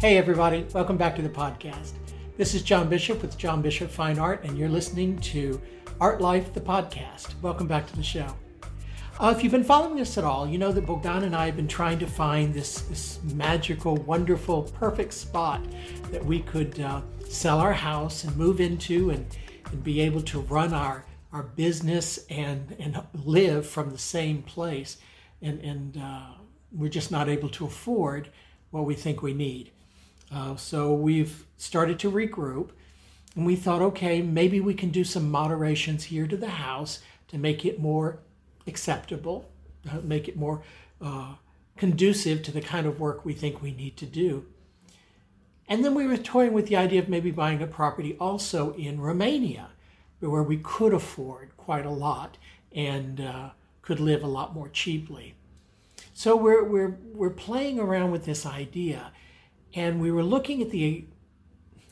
Hey, everybody, welcome back to the podcast. This is John Bishop with John Bishop Fine Art, and you're listening to Art Life, the podcast. Welcome back to the show. Uh, if you've been following us at all, you know that Bogdan and I have been trying to find this, this magical, wonderful, perfect spot that we could uh, sell our house and move into and, and be able to run our, our business and, and live from the same place. And, and uh, we're just not able to afford what we think we need. Uh, so we've started to regroup and we thought, okay, maybe we can do some moderations here to the house to make it more acceptable, uh, make it more uh, conducive to the kind of work we think we need to do. And then we were toying with the idea of maybe buying a property also in Romania, where we could afford quite a lot and uh, could live a lot more cheaply. So we're, we're, we're playing around with this idea and we were looking at the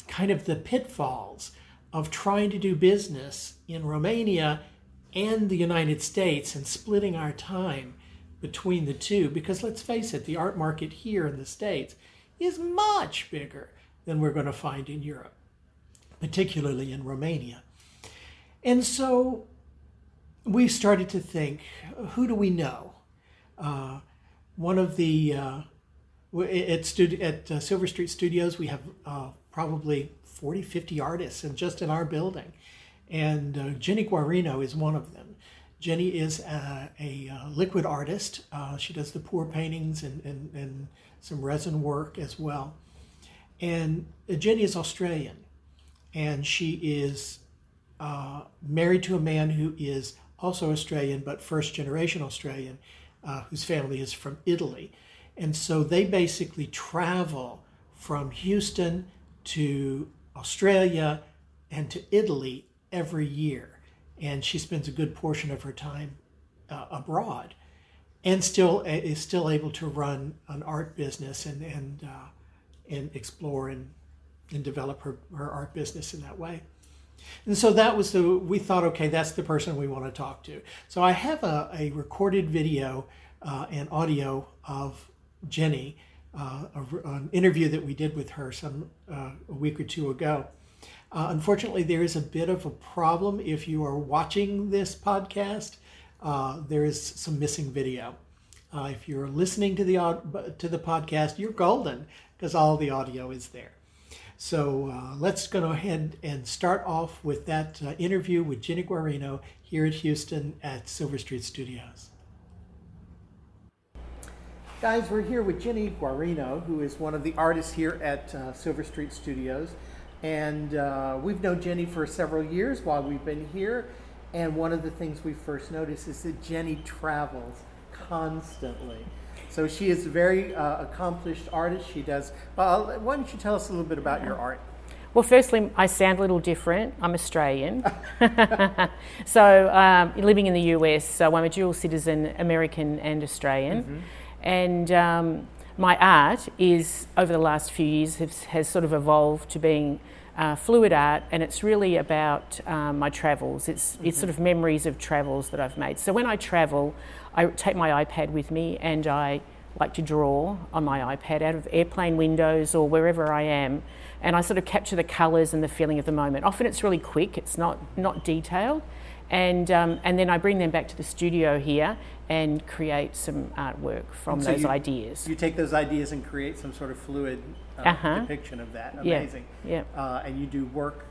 kind of the pitfalls of trying to do business in Romania and the United States and splitting our time between the two. Because let's face it the art market here in the states is much bigger than we're going to find in Europe particularly in Romania. And so we started to think who do we know? Uh, one of the uh, at, at uh, Silver Street Studios, we have uh, probably 40, 50 artists and just in our building. And uh, Jenny Guarino is one of them. Jenny is a, a, a liquid artist. Uh, she does the pour paintings and, and, and some resin work as well. And uh, Jenny is Australian, and she is uh, married to a man who is also Australian, but first generation Australian, whose family is from Italy. And so they basically travel from Houston to Australia and to Italy every year. And she spends a good portion of her time uh, abroad and still uh, is still able to run an art business and, and, uh, and explore and, and develop her, her art business in that way. And so that was the, we thought, okay, that's the person we want to talk to. So I have a, a recorded video uh, and audio of Jenny, uh, a, an interview that we did with her some uh, a week or two ago. Uh, unfortunately, there is a bit of a problem if you are watching this podcast. Uh, there is some missing video. Uh, if you're listening to the to the podcast, you're golden because all the audio is there. So uh, let's go ahead and start off with that interview with Jenny Guarino here at Houston at Silver Street Studios. Guys, we're here with Jenny Guarino, who is one of the artists here at uh, Silver Street Studios. And uh, we've known Jenny for several years while we've been here. And one of the things we first noticed is that Jenny travels constantly. So she is a very uh, accomplished artist. She does. why don't you tell us a little bit about your art? Well, firstly, I sound a little different. I'm Australian. so, um, living in the US, so I'm a dual citizen, American and Australian. Mm-hmm. And um, my art is, over the last few years, has, has sort of evolved to being uh, fluid art, and it's really about um, my travels. It's, mm-hmm. it's sort of memories of travels that I've made. So when I travel, I take my iPad with me and I like to draw on my iPad out of airplane windows or wherever I am, and I sort of capture the colours and the feeling of the moment. Often it's really quick, it's not, not detailed, and, um, and then I bring them back to the studio here and create some artwork from so those you, ideas. You take those ideas and create some sort of fluid uh, uh-huh. depiction of that. Amazing. Yeah. yeah. Uh, and you do work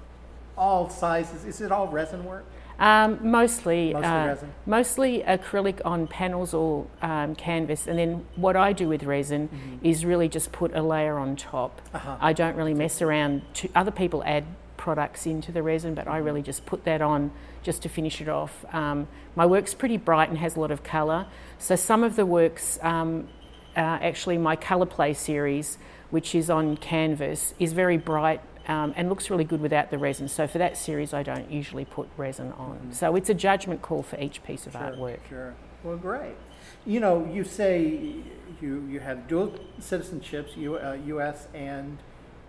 all sizes. Is it all resin work? Um, mostly, mostly, uh, resin. mostly acrylic on panels or um, canvas, and then what I do with resin mm-hmm. is really just put a layer on top. Uh-huh. I don't really mess around. To, other people add products into the resin, but I really just put that on just to finish it off. Um, my work's pretty bright and has a lot of colour. So some of the works, um, uh, actually my colour play series, which is on canvas, is very bright um, and looks really good without the resin. So for that series, I don't usually put resin on. Mm-hmm. So it's a judgment call for each piece of sure, artwork. Sure. Well, great. You know, you say you you have dual citizenships, U, uh, U.S. and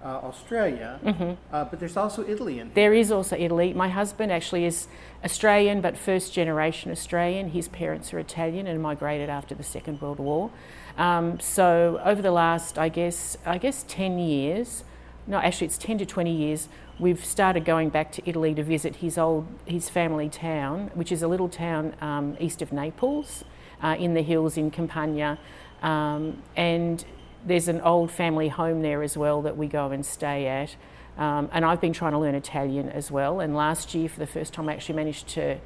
uh, Australia, Mm-hmm. uh, but there's also Italy in here. There is also Italy. My husband actually is Australian, but first generation Australian. His parents are Italian and migrated after the Second World War. Um, so over the last, I guess, I guess ten years, no, actually it's ten to twenty years, we've started going back to Italy to visit his old, his family town, which is a little town um, east of Naples, uh, in the hills in Campania, um, and there's an old family home there as well that we go and stay at. Um, and I've been trying to learn Italian as well. And last year, for the first time, I actually managed to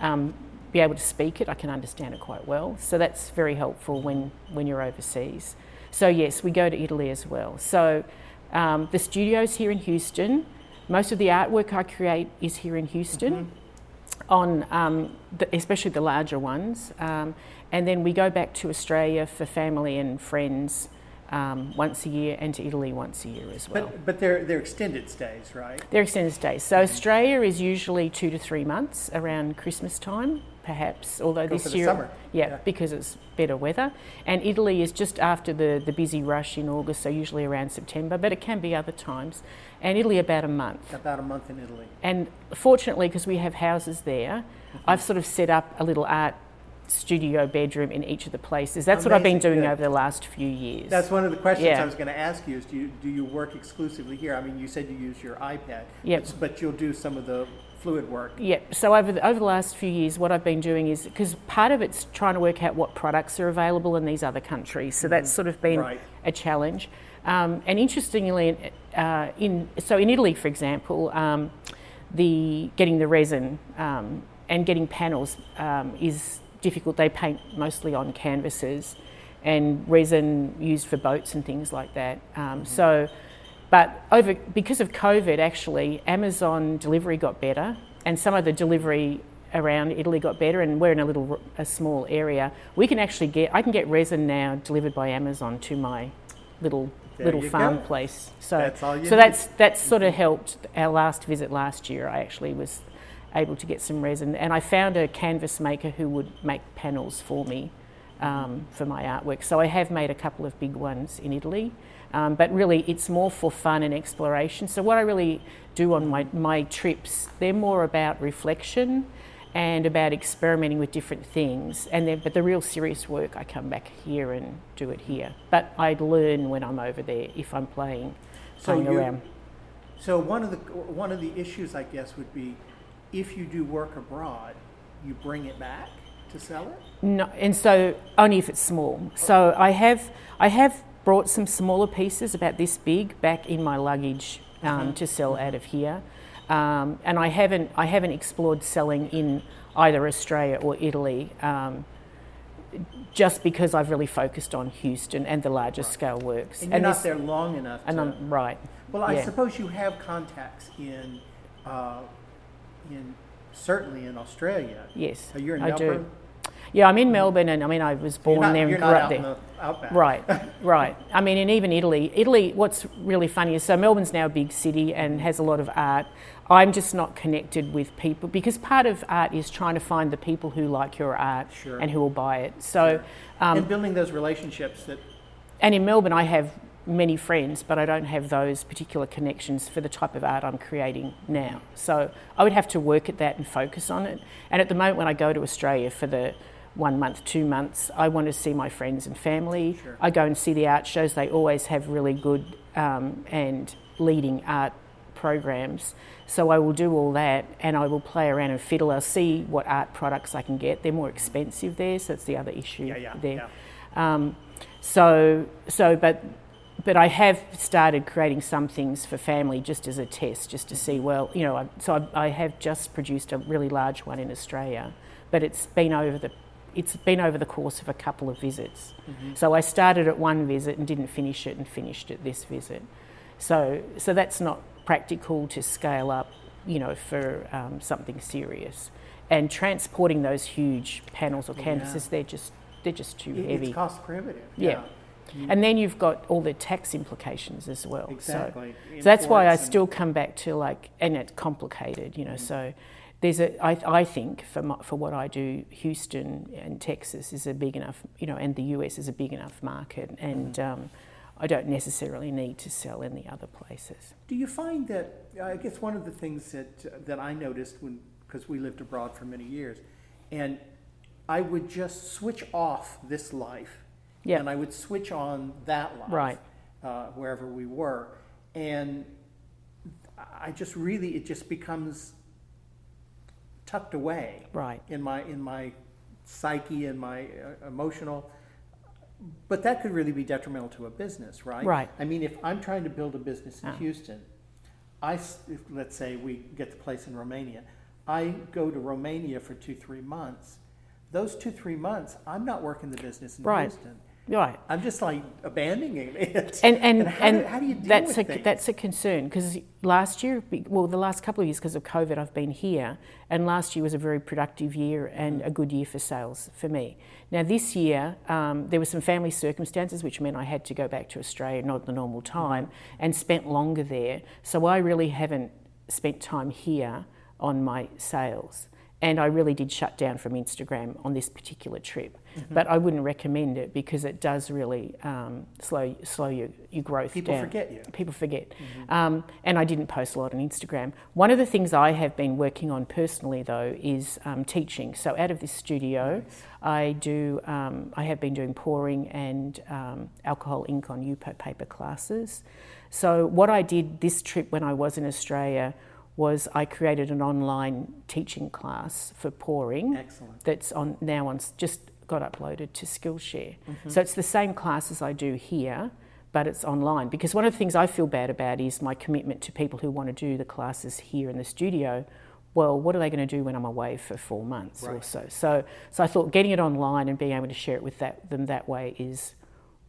um, be able to speak it. I can understand it quite well. So that's very helpful when, when you're overseas. So, yes, we go to Italy as well. So, um, the studio's here in Houston. Most of the artwork I create is here in Houston, on um, the, especially the larger ones. Um, and then we go back to Australia for family and friends um, once a year, and to Italy once a year as well. But, but they're, they're extended stays, right? They're extended stays. So Australia is usually two to three months around Christmas time, perhaps. Although Go this year, summer. Yeah, Yeah. because it's better weather. And Italy is just after the the busy rush in August, so usually around September. But it can be other times. And Italy about a month. About a month in Italy. And fortunately, because we have houses there, Mm-hmm. I've sort of set up a little art studio bedroom in each of the places. That's what I've been doing good. over the last few years. That's one of the questions Yeah. I was going to ask you is do you, do you work exclusively here? I mean, you said you use your iPad, Yep. but, but you'll do some of the fluid work. Yeah, so over the, over the last few years, what I've been doing is because part of it's trying to work out what products are available in these other countries. So that's sort of been Right. a challenge. Um, and interestingly, uh, in so in Italy, for example, um, the getting the resin um, and getting panels um, is difficult. They paint mostly on canvases, and resin used for boats and things like that. Um, So, but over because of COVID, actually, Amazon delivery got better, and some of the delivery around Italy got better. And we're in a little a small area. We can actually get I can get resin now delivered by Amazon to my little There little farm go. place. So That's all you so need. that's that's sort of helped. Our last visit last year, I actually was able to get some resin, and I found a canvas maker who would make panels for me um, for my artwork. So I have made a couple of big ones in Italy, um, but really it's more for fun and exploration. So what I really do on my my trips, they're more about reflection and about experimenting with different things. And then, but the real serious work, I come back here and do it here. But I learn when I'm over there if I'm playing, So playing you- around. So one of the one of the issues, I guess, would be if you do work abroad, you bring it back to sell it. No, and so only if it's small. So I have I have brought some smaller pieces about this big back in my luggage um, to sell out of here, um, and I haven't I haven't explored selling in either Australia or Italy. Um, just because I've really focused on Houston and the larger scale works, And you're not there long enough. and to, I'm right. well, I yeah. suppose you have contacts in, uh, in certainly in Australia. Yes, Are you in I Melbourne? do. Yeah, I'm in Melbourne, and I mean I was born not, there and grew up there. in the outback. Right, right. I mean, and even Italy. Italy, what's really funny is so Melbourne's now a big city and has a lot of art. I'm just not connected with people because part of art is trying to find the people who like your art Sure. and who will buy it. So, um, and building those relationships that and in Melbourne, I have many friends, but I don't have those particular connections for the type of art I'm creating now. So I would have to work at that and focus on it. And at the moment, when I go to Australia for the one month, two months, I want to see my friends and family. Sure. I go and see the art shows. They always have really good um, and leading art programs. So I will do all that and I will play around and fiddle. I'll see what art products I can get. They're more expensive there, so that's the other issue yeah yeah there. yeah. Um, so, so, but, but I have started creating some things for family just as a test, just to see. Well, you know, I, so I, I have just produced a really large one in Australia, but it's been over the, it's been over the course of a couple of visits. So I started at one visit and didn't finish it, and finished at this visit. So, so that's not practical to scale up, you know, for um, something serious. And transporting those huge panels or canvases, they're just they're just too It- heavy. It's cost prohibitive. Yeah. Mm. And then you've got all the tax implications as well. So- Exactly. So, that's why I still come back to like, and it's complicated, you know. Mm. So there's a, I, I think for my, for what I do, Houston and Texas is a big enough, you know, and the US is a big enough market, mm. and um, I don't necessarily need to sell in the other places. Do you find that, I guess one of the things that, that I noticed when, because we lived abroad for many years, and I would just switch off this life Yeah. and I would switch on that life Right. uh, wherever we were. And I just really, it just becomes tucked away Right. in my in my psyche and my uh, emotional but that could really be detrimental to a business right Right. i mean if i'm trying to build a business in Ah. houston i if, let's say we get the place in romania i go to romania for two three months those two three months i'm not working the business in Right. houston Right. i'm just like abandoning it And and how, and do, how do you deal that's with a things? that's a concern because last year, well, the last couple of years because of COVID, I've been here, and last year was a very productive year and a good year for sales for me. Now this year, um, there were some family circumstances which meant I had to go back to Australia, not the normal time, and spent longer there. So I really haven't spent time here on my sales. And I really did shut down from Instagram on this particular trip, Mm-hmm. but I wouldn't recommend it because it does really um, slow slow your, your growth People down. forget you. People forget. Um, and I didn't post a lot on Instagram. One of the things I have been working on personally, though, is um, teaching. So out of this studio, I do. Um, I have been doing pouring and um, alcohol ink on Yupo paper classes. So what I did this trip when I was in Australia was I created an online teaching class for pouring excellent that's on now on just got uploaded to Skillshare. Mm-hmm. So it's the same class as I do here, but it's online. Because one of the things I feel bad about is my commitment to people who want to do the classes here in the studio. Well, what are they going to do when I'm away for four months or so? So, so I thought getting it online and being able to share it with that, them that way is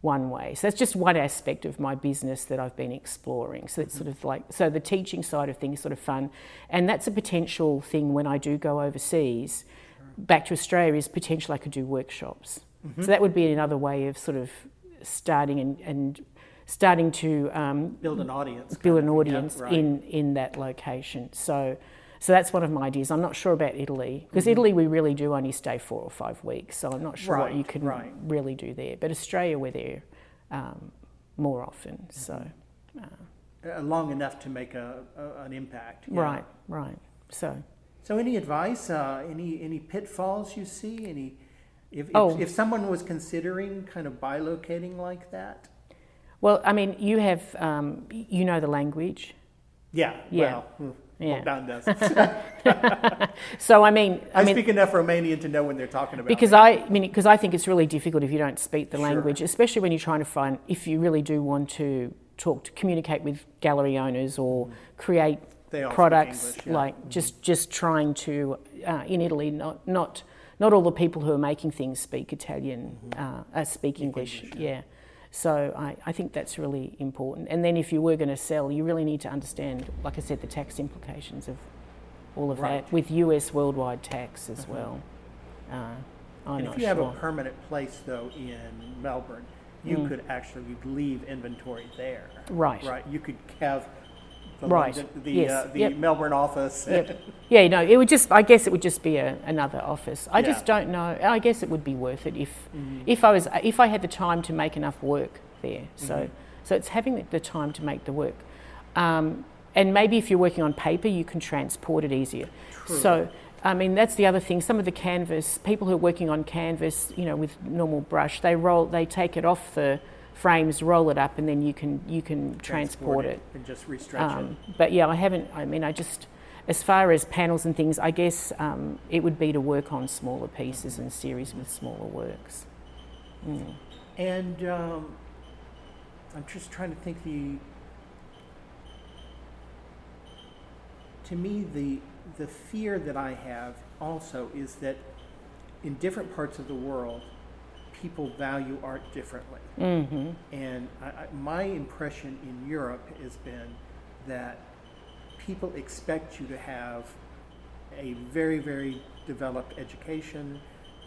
one way. So that's just one aspect of my business that I've been exploring. So it's sort of like so the teaching side of things is sort of fun, and that's a potential thing when I do go overseas. Back to Australia is potential I could do workshops. So that would be another way of sort of starting and, and starting to um, build an audience build an of, yeah, audience right. in in that location. So. So that's one of my ideas. I'm not sure about Italy because Mm-hmm. Italy we really do only stay four or five weeks. So I'm not sure what you can right. really do there. But Australia we're there um, more often. So Uh, long enough to make a, a an impact right, right. So So, any advice? Uh, any any pitfalls you see? Any if, if, Oh. if someone was considering kind of bilocating like that? well, I mean, you have um, you know the language. Yeah. Yeah. Well, hmm, Yeah. Bogdan does. So I mean, I, I mean, speak enough Romanian to know when they're talking about because me. I, I mean, because I think it's really difficult if you don't speak the Sure. language, especially when you're trying to find if you really do want to talk to communicate with gallery owners or create all speak products English, yeah. like just just trying to uh, in Italy not not not all the people who are making things speak Italian uh, uh, speak English, Mm-hmm. English, yeah. So I, I think that's really important. And then if you were going to sell, you really need to understand, like I said, the tax implications of all of Right. That with US worldwide tax as well. Uh, I'm and if you sure. have a permanent place though in Melbourne, you Mm. could actually leave inventory there. Right. Right. You could have the Right. London, the Yes. uh, the Yep. Melbourne office. Yep. Yeah, no, it would just. I guess it would just be a, another office. I Yeah. just don't know. I guess it would be worth it if, Mhm. if I was, if I had the time to make enough work there. So, Mhm. so it's having the- the time to make the work, um, and maybe if you're working on paper, you can transport it easier. True. So, I mean, that's the other thing. Some of the canvas people who are working on canvas, you know, with normal brush, they roll, they take it off the frames, roll it up, and then you can you can transport, it. and just restretch Um, but yeah, I haven't. I mean, I just, as far as panels and things, I guess um, it would be to work on smaller pieces and series with smaller works. Mm. And um, I'm just trying to think the. To me, the the fear that I have also is that in different parts of the world, people value art differently. hmm And I, I, my impression in Europe has been that people expect you to have a very, very developed education,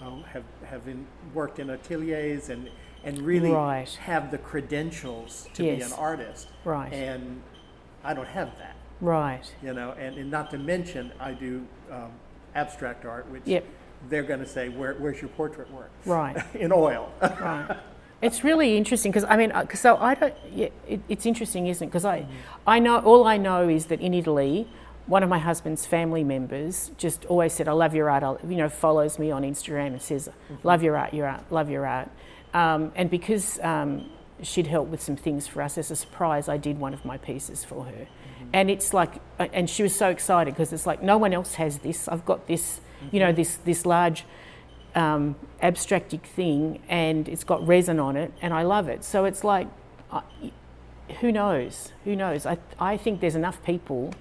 uh, have have in, worked in ateliers, and and really Right. have the credentials to be an artist. Right. And I don't have that, Right. you know. And, and not to mention, I do um, abstract art, which Yep. They're going to say, Where, "Where's your portrait work?" Right. in oil. Right. it's really interesting because I mean, uh, so I don't. Yeah, it, it's interesting, isn't it? Because I, I know all I know is that in Italy, one of my husband's family members just always said, "I love your art." I'll, you know, follows me on Instagram and says, Mm-hmm. "Love your art, your art, love your art." Um, and because um, she'd helped with some things for us as a surprise, I did one of my pieces for her, and it's like, and she was so excited because it's like no one else has this. I've got this, you know, this this large um, abstractic thing and it's got resin on it and I love it. So it's like, uh, who knows? Who knows? I, I think there's enough people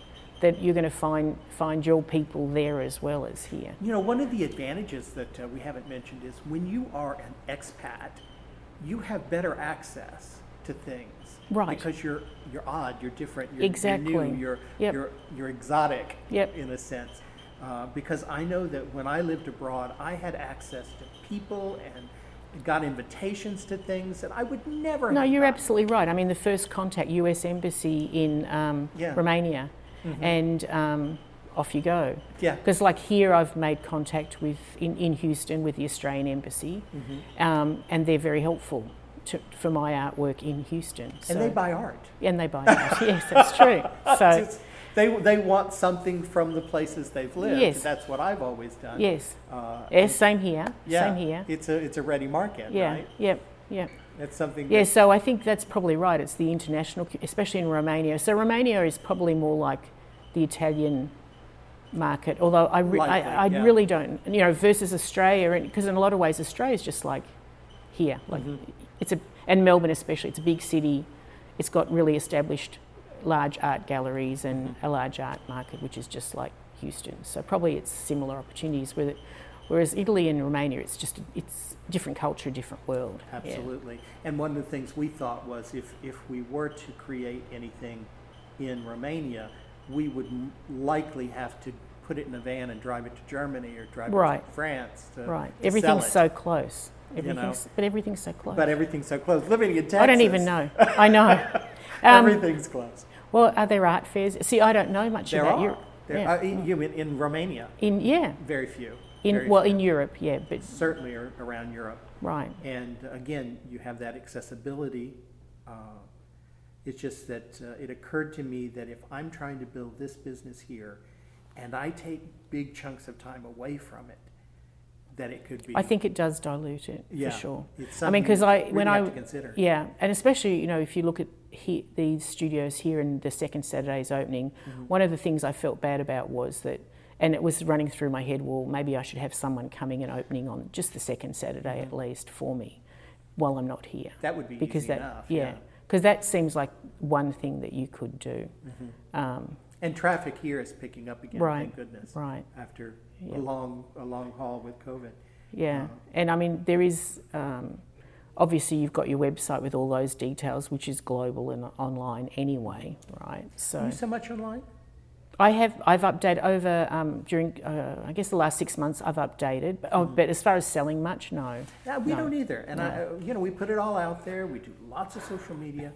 that you're going to find, find your people there as well as here. You know, one of the advantages that uh, we haven't mentioned is when you are an expat, you have better access to things. Right. Because you're you're odd, you're different, you're, Exactly. you're new, you're Yep. you're you're exotic Yep. in a sense. Uh, because I know that when I lived abroad, I had access to people and got invitations to things that I would never. No, you're gotten. absolutely right. I mean, the first contact US Embassy in um, Yeah. Romania, and um, off you go. Yeah. Because like here, I've made contact with in, in Houston with the Australian Embassy, Mm-hmm. um, and they're very helpful to, for my artwork in Houston. So, And they buy art. and they buy art. yes, that's true. So they they want something from the places they've lived. Yes. That's what I've always done. yes, Uh, yes, same here. yeah, Same here. It's a it's a ready market, Yeah, right? yep, yep. It's something. Yeah, that- so I think that's probably right. It's the international, especially in Romania. So Romania is probably more like the Italian market, although I, re- Likely, I, I yeah. really don't, you know, versus Australia, because in a lot of ways Australia is just like here. Like Mm-hmm. it's a, and Melbourne especially, it's a big city. It's got really established large art galleries and Mm-hmm. a large art market, which is just like Houston. So probably it's similar opportunities with it. Whereas Italy and Romania, it's just it's different culture, different world. Yeah. Absolutely. And one of the things we thought was if, if we were to create anything in Romania, we would m- likely have to put it in a van and drive it to Germany or drive it Right. to France. To, Right. Everything's it. so close. You know. But everything's so close. But everything's so close. Living in Texas. I don't even know. I know. Um, everything's close. Well, are there art fairs? See, I don't know much There about are. Europe. There, yeah. uh, in, you mean in Romania? in yeah, Very few. in Very well, few. in Europe, yeah, but certainly around Europe. right. And again, you have that accessibility. Uh, it's just that uh, it occurred to me that if I'm trying to build this business here and I take big chunks of time away from it, that it could be. I think it does dilute it Yeah, for sure. it's I mean, something because you I when have I to consider. yeah, and especially you know if you look at he, these studios here and the second Saturday's opening, Mm-hmm. one of the things I felt bad about was that, and it was running through my head. Well, maybe I should have someone coming and opening on just the second Saturday at least for me, while I'm not here. Mm-hmm. That would be because that enough. yeah, because that seems like one thing that you could do. Mm-hmm. Um, And traffic here is picking up again, Right, thank goodness, right. after Yeah. a long, a long haul with COVID. Yeah, Uh, and I mean there is um, obviously you've got your website with all those details, which is global and online anyway, right? Are So you so much online? I have I've updated over um, during uh, I guess the last six months I've updated, but, oh, but as far as selling much, no. Yeah, we No. don't either. And I, you know, we put it all out there. We do lots of social media.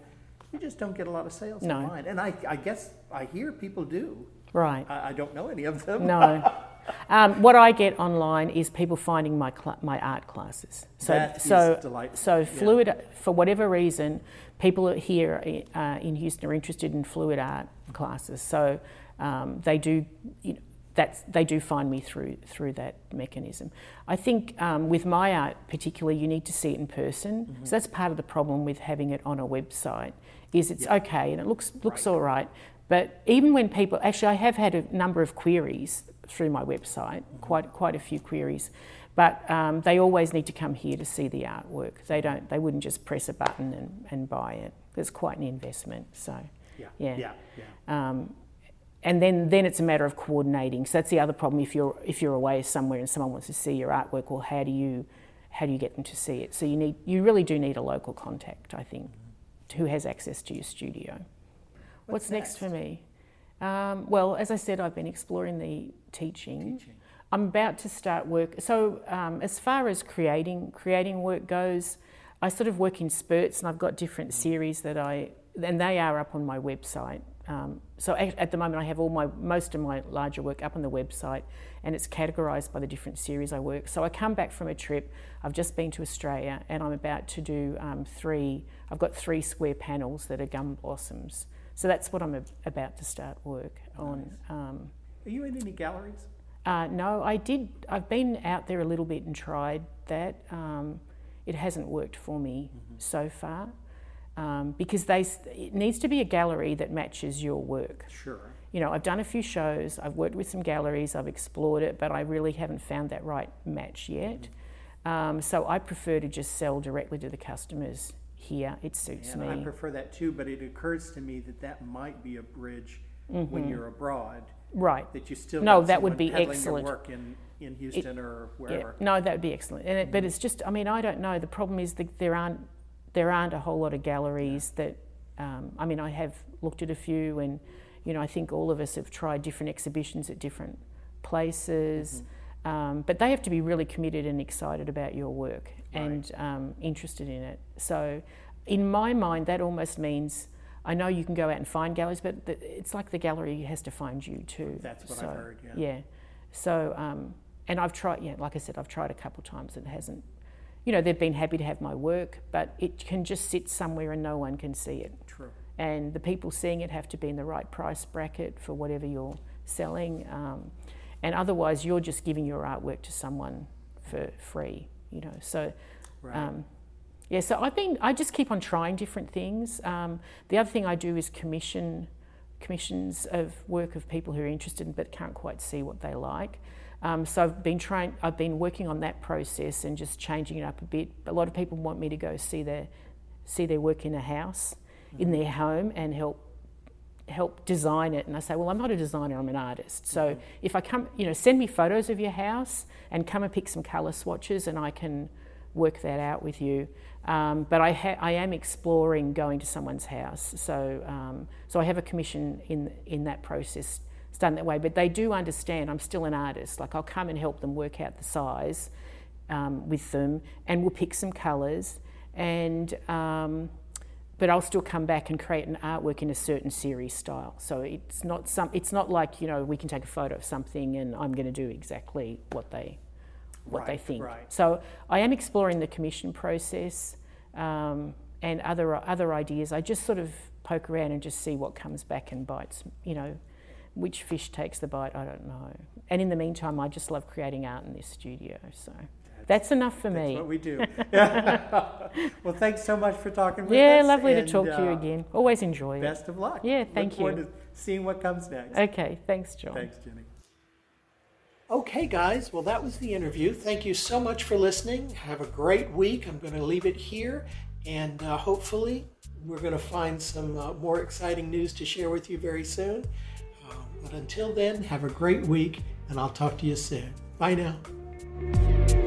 We just don't get a lot of sales No. online. And I, I guess I hear people do. Right. I, I don't know any of them. No. Um, what I get online is people finding my cl- my art classes. So so so Yeah. fluid for whatever reason, people here uh, in Houston are interested in fluid art classes. So um, they do. You know, that's, they do find me through through that mechanism. I think um, with my art, particularly, you need to see it in person. Mm-hmm. So that's part of the problem with having it on a website. Is it's okay and it looks looks all right, but even when people actually, I have had a number of queries through my website, quite quite a few queries, but um, they always need to come here to see the artwork. They don't. They wouldn't just press a button and, and buy it. It's quite an investment. So Yeah. Yeah. Yeah. yeah. um, and then, then it's a matter of coordinating. So that's the other problem. If you're if you're away somewhere and someone wants to see your artwork, well, how do you how do you get them to see it? So you need you really do need a local contact, I think, who has access to your studio. What's, next? for me? Um, well, as I said, I've been exploring the teaching. Teaching. I'm about to start work. So um, as far as creating creating work goes, I sort of work in spurts, and I've got different series that I and they are up on my website Um, so at, at, the moment, I have all my most of my larger work up on the website, and it's categorised by the different series I work. So I come back from a trip. I've just been to Australia, and I'm about to do um, three. I've got three square panels that are gum blossoms. So that's what I'm a, about to start work nice. on. Um, are you in any galleries? Uh, no, I did. I've been out there a little bit and tried that. Um, it hasn't worked for me mm-hmm. so far um, because they it needs to be a gallery that matches your work. Sure. You know, I've done a few shows. I've worked with some galleries. I've explored it, but I really haven't found that right match yet. Mm-hmm. Um, so I prefer to just sell directly to the customers here. It suits and me. I prefer that too, but it occurs to me that that might be a bridge mm-hmm. when you're abroad. Right. That you still no, that would be excellent. work in, in Houston it, or wherever. Yeah, no, that would be excellent. It, mm-hmm. But it's just, I mean, I don't know. The problem is that there aren't there aren't a whole lot of galleries that. Um, I mean, I have looked at a few, and you know, I think all of us have tried different exhibitions at different places. Mm-hmm. Um, but they have to be really committed and excited about your work right. and um, interested in it. So, in my mind, that almost means I know you can go out and find galleries, but it's like the gallery has to find you too. That's what so, I've heard. Yeah. Yeah. So, um, and I've tried. Yeah, like I said, I've tried a couple of times and it hasn't. You know, they've been happy to have my work, but it can just sit somewhere and no one can see it. True. And the people seeing it have to be in the right price bracket for whatever you're selling. Um, and otherwise you're just giving your artwork to someone for free you know so right. um, yeah so i've been i just keep on trying different things um, the other thing i do is commission commissions of work of people who are interested but can't quite see what they like um, so I've been trying. I've been working on that process and just changing it up a bit. A lot of people want me to go see their see their work in a house, mm-hmm. in their home, and help help design it and I say, well, I'm not a designer, I'm an artist. So mm-hmm. if I come, you know, send me photos of your house and come and pick some colour swatches and I can work that out with you. Um, but I, ha- I am exploring going to someone's house. So, um, so I have a commission in, in that process. It's done that way. But they do understand I'm still an artist. Like I'll come and help them work out the size um, with them and we'll pick some colours and um, but I'll still come back and create an artwork in a certain series style. So it's not some, it's not like you know we can take a photo of something and I'm going to do exactly what they what right, they think. Right. So I am exploring the commission process um, and other other ideas. I just sort of poke around and just see what comes back and bites. You know, which fish takes the bite. I don't know. And in the meantime, I just love creating art in this studio. So. That's enough for me. That's me. what we do. well, thanks so much for talking with yeah, us. Yeah, lovely and, to talk uh, to you uh, again. Always enjoy best it. Best of luck. Yeah, thank Look you. Look forward to seeing what comes next. Okay, thanks, John. Thanks, Jenny. Okay, guys, well, that was the interview. Thank you so much for listening. Have a great week. I'm going to leave it here, and uh, hopefully, we're going to find some uh, more exciting news to share with you very soon. Uh, but until then, have a great week, and I'll talk to you soon. Bye now.